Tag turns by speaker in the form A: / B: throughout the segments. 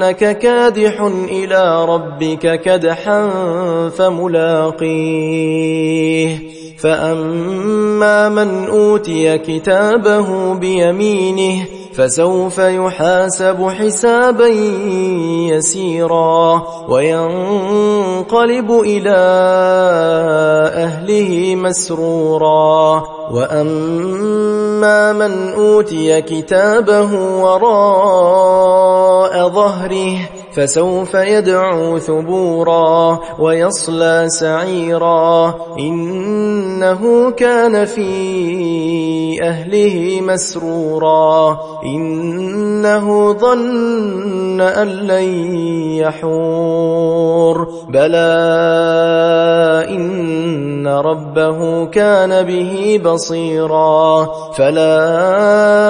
A: إنك كادح إلى ربك كدحا فملاقيه فأما من أوتي كتابه بيمينه فسوف يحاسب حسابا يسيرا وينقلب إلى أهله مسرورا وأما من أوتي كتابه وراء ظهره فسوف يدعو ثبورا ويصلى سعيرا. إنه كان في أهله مسرورا. إنه ظن أن لن يحور. بلى إن ربه كان به بصيرا. فلا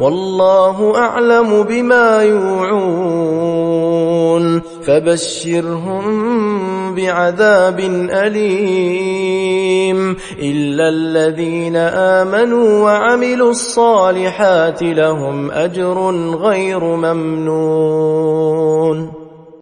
A: والله أعلم بما يوعون. فبشرهم بعذاب أليم. إلا الذين آمنوا وعملوا الصالحات لهم أجر غير ممنون.